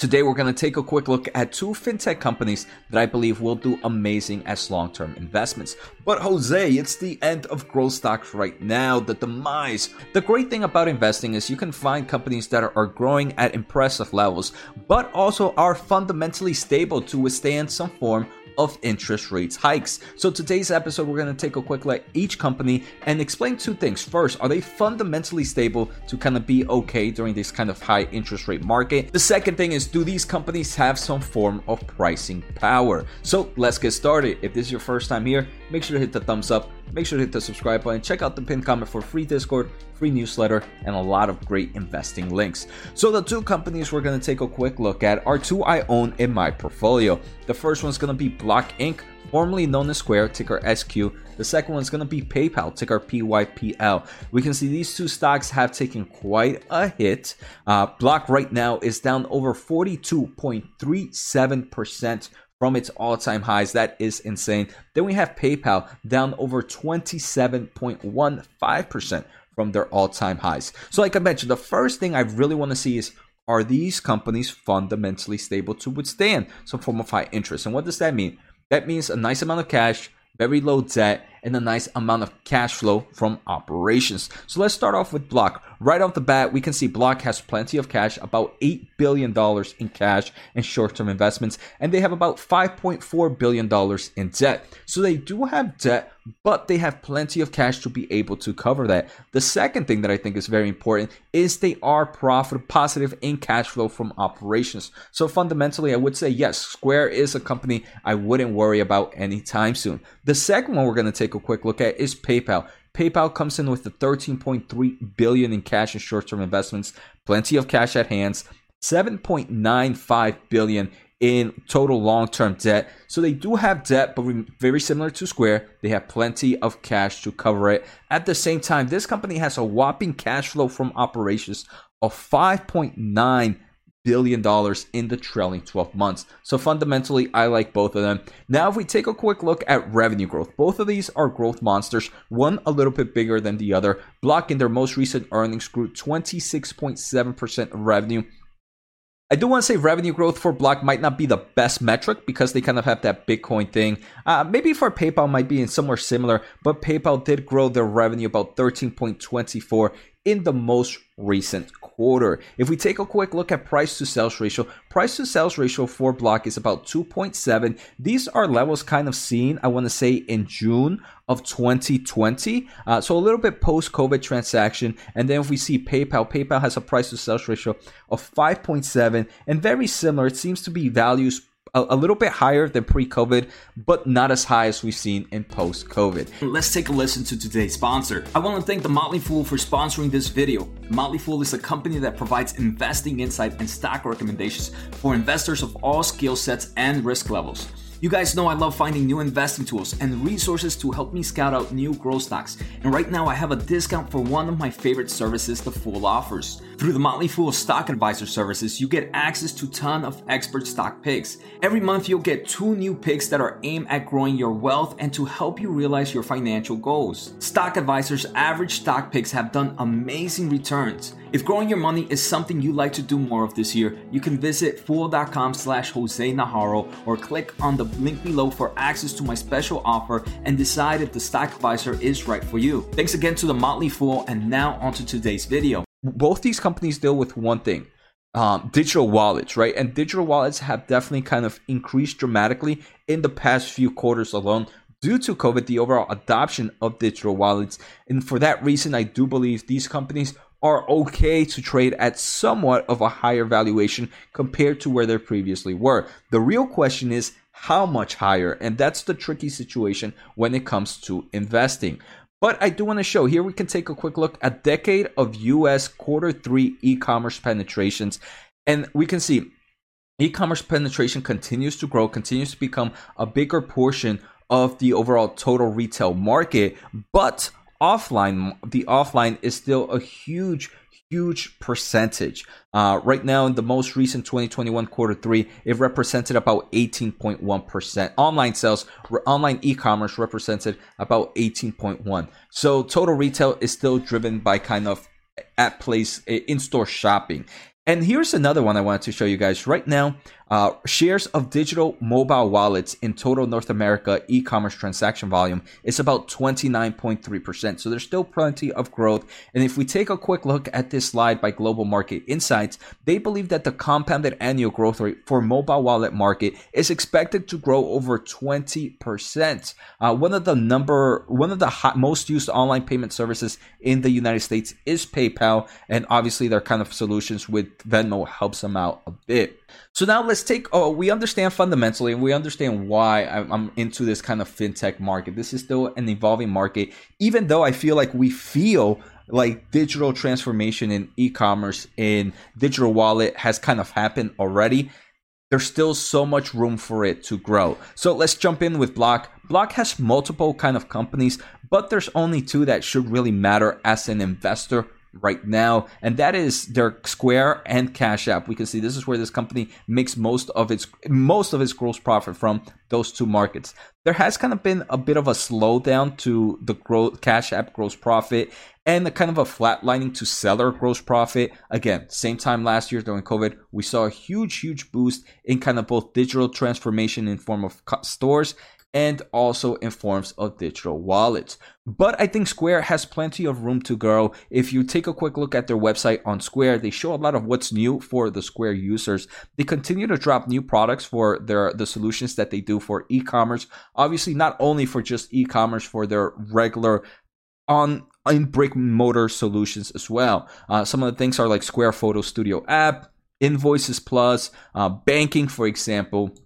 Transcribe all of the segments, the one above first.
Today, we're going to take a quick look at two fintech companies that I believe will do amazing as long term investments. But, Jose, it's the end of growth stocks right now, the demise. The great thing about investing is you can find companies that are growing at impressive levels, but also are fundamentally stable to withstand some form of interest rates hikes. So today's episode, we're going to take a quick look at each company and explain two things. First, are they fundamentally stable to kind of be okay during this kind of high interest rate market? The second thing is, do these companies have some form of pricing power? So let's get started. If this is your first time here, make sure to hit the thumbs up Make sure to hit the subscribe button. Check out the pinned comment for free Discord, free newsletter, and a lot of great investing links. So the two companies we're going to take a quick look at are two I own in my portfolio. The first one's going to be Block Inc., formerly known as Square, ticker SQ. The second one's going to be PayPal, ticker PYPL. We can see these two stocks have taken quite a hit. Uh, Block right now is down over 42.37% from its all time highs. That is insane. Then we have PayPal down over 27.15% from their all time highs. So, like I mentioned, the first thing I really want to see is are these companies fundamentally stable to withstand some form of high interest? And what does that mean? That means a nice amount of cash, very low debt, and a nice amount of cash flow from operations. So let's start off with Block. Right off the bat, we can see Block has plenty of cash, about $8 billion in cash and short term investments, and they have about $5.4 billion in debt. So they do have debt, but they have plenty of cash to be able to cover that. The second thing that I think is very important is they are profit positive in cash flow from operations. So fundamentally, I would say yes, Square is a company I wouldn't worry about anytime soon. The second one we're going to take a quick look at is PayPal. PayPal comes in with the 13.3 billion in cash and short-term investments, plenty of cash at hands, 7.95 billion in total long-term debt. So they do have debt, but very similar to Square, they have plenty of cash to cover it. At the same time, this company has a whopping cash flow from operations of 5.9 billion dollars in the trailing 12 months. So fundamentally, I like both of them. Now, if we take a quick look at revenue growth, both of these are growth monsters, one a little bit bigger than the other. Block in their most recent earnings grew 26.7% of revenue I do want to say revenue growth for Block might not be the best metric because they kind of have that Bitcoin thing. Uh, maybe for PayPal might be in somewhere similar, but PayPal did grow their revenue about 13.24 in the most recent quarter. If we take a quick look at price to sales ratio, price to sales ratio for Block is about 2.7. These are levels kind of seen, I want to say, in June of 2020. Uh, so a little bit post COVID transaction. And then if we see PayPal, PayPal has a price to sales ratio of 5.7 and very similar. It seems to be values a, a little bit higher than pre COVID, but not as high as we've seen in post COVID. Let's take a listen to today's sponsor. I want to thank The Motley Fool for sponsoring this video. Motley Fool is a company that provides investing insight and stock recommendations for investors of all skill sets and risk levels. You guys know I love finding new investing tools and resources to help me scout out new growth stocks. And right now I have a discount for one of my favorite services the Fool offers. Through the Motley Fool Stock Advisor services, you get access to ton of expert stock picks. Every month you'll get two new picks that are aimed at growing your wealth and to help you realize your financial goals. Stock Advisor's average stock picks have done amazing returns. If growing your money is something you'd like to do more of this year, you can visit fool.com slash Jose Najarro or click on the link below for access to my special offer and decide if the stock advisor is right for you. Thanks again to the Motley Fool and now onto today's video. Both these companies deal with one thing. Um, digital wallets, right? And digital wallets have definitely kind of increased dramatically in the past few quarters alone due to COVID, the overall adoption of digital wallets. And for that reason, I do believe these companies are okay to trade at somewhat of a higher valuation compared to where they previously were. The real question is how much higher? And that's the tricky situation when it comes to investing. But I do want to show here we can take a quick look at decade of US quarter 3 e-commerce penetrations. And we can see e-commerce penetration continues to grow, continues to become a bigger portion of the overall total retail market, but offline, the offline is still a huge, huge percentage. Uh, right now, in the most recent 2021 quarter three, it represented about 18.1%. Online sales, online e-commerce represented about 18.1. So total retail is still driven by kind of at place in-store shopping. And here's another one I wanted to show you guys right now. Uh, shares of digital mobile wallets in total North America e-commerce transaction volume is about 29.3%. So there's still plenty of growth. And if we take a quick look at this slide by Global Market Insights, they believe that the compounded annual growth rate for mobile wallet market is expected to grow over 20%. Uh, one of the number, one of the hot, most used online payment services in the United States is PayPal, and obviously their kind of solutions with Venmo helps them out a bit. So now let's take. Oh, we understand fundamentally, and we understand why I'm into this kind of fintech market. This is still an evolving market, even though I feel like we feel like digital transformation in e-commerce in digital wallet has kind of happened already. There's still so much room for it to grow. So let's jump in with Block. Block has multiple kind of companies, but there's only two that should really matter as an investor right now, and that is their Square and Cash App. We can see this is where this company makes most of its most of its gross profit from those two markets. There has kind of been a bit of a slowdown to the growth Cash App gross profit and a kind of a flatlining to seller gross profit. Again, same time last year during COVID, we saw a huge, huge boost in kind of both digital transformation in form of stores and also in forms of digital wallets. But I think Square has plenty of room to grow. If you take a quick look at their website on Square, they show a lot of what's new for the Square users. They continue to drop new products for their the solutions that they do for e-commerce. Obviously, not only for just e-commerce, for their regular on in brick motor solutions as well. Uh, some of the things are like Square Photo Studio app, Invoices Plus, uh, banking, for example.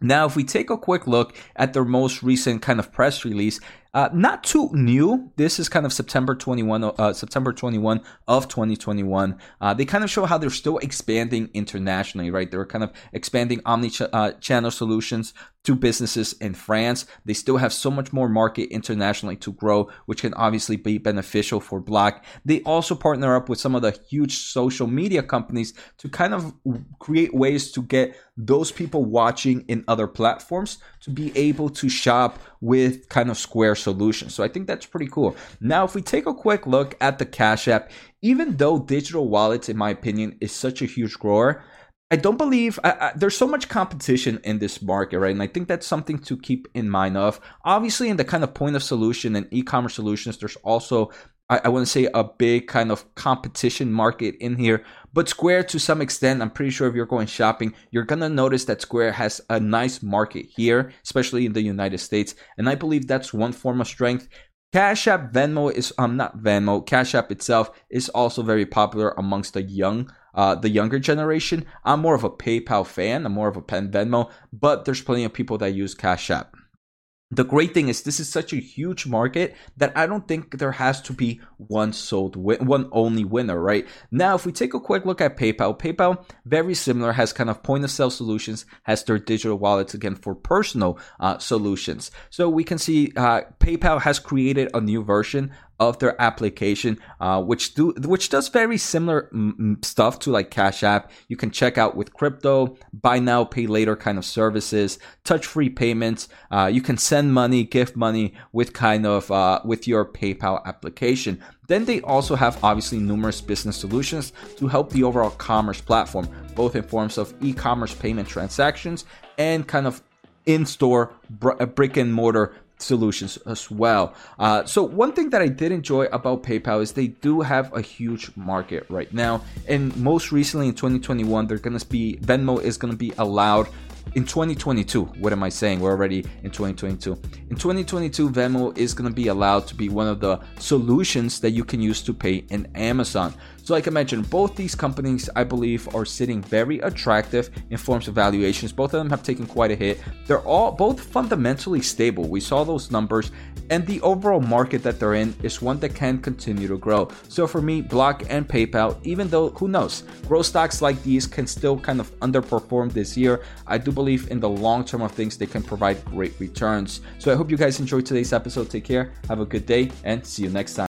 Now, if we take a quick look at their most recent kind of press release, uh, not too new. This is kind of September 21, uh, September 21 of 2021. Uh, they kind of show how they're still expanding internationally, right? They're kind of expanding omni-channel uh, solutions to businesses in France. They still have so much more market internationally to grow, which can obviously be beneficial for Block. They also partner up with some of the huge social media companies to kind of create ways to get those people watching in other platforms to be able to shop with kind of Square solutions. So I think that's pretty cool. Now, if we take a quick look at the Cash App, even though digital wallets, in my opinion, is such a huge grower, I don't believe I, I, there's so much competition in this market, right? And I think that's something to keep in mind of. Obviously, in the kind of point of solution and e-commerce solutions, there's also I, I want to say a big kind of competition market in here. But Square, to some extent, I'm pretty sure if you're going shopping, you're gonna notice that Square has a nice market here, especially in the United States. And I believe that's one form of strength. Cash App, Venmo is um not Venmo. Cash App itself is also very popular amongst the young, uh, the younger generation. I'm more of a PayPal fan. I'm more of a Pen Venmo, but there's plenty of people that use Cash App the great thing is this is such a huge market that I don't think there has to be one sold one only winner, right? Now, if we take a quick look at PayPal, PayPal very similar has kind of point of sale solutions, has their digital wallets again for personal uh, solutions. So we can see uh, PayPal has created a new version of their application, uh, which do which does very similar m- stuff to like Cash App. You can check out with crypto, buy now, pay later kind of services, touch free payments. Uh, you can send money, gift money with kind of uh, with your PayPal application. Then they also have obviously numerous business solutions to help the overall commerce platform, both in forms of e-commerce payment transactions and kind of in-store brick and mortar solutions as well. Uh, so one thing that I did enjoy about PayPal is they do have a huge market right now, and most recently in 2021, they're gonna be Venmo is gonna be allowed in 2022 what am i saying? We're already in 2022 in 2022 venmo is going to be allowed to be one of the solutions that you can use to pay in amazon. So like i mentioned both these companies i believe are sitting very attractive in forms of valuations. Both of them have taken quite a hit. They're all both fundamentally stable. We saw those numbers and the overall market that they're in is one that can continue to grow. So for me block and paypal even though who knows? Growth stocks like these can still kind of underperform this year. I do believe in the long term of things, they can provide great returns. So I hope you guys enjoyed today's episode. Take care, have a good day, and see you next time.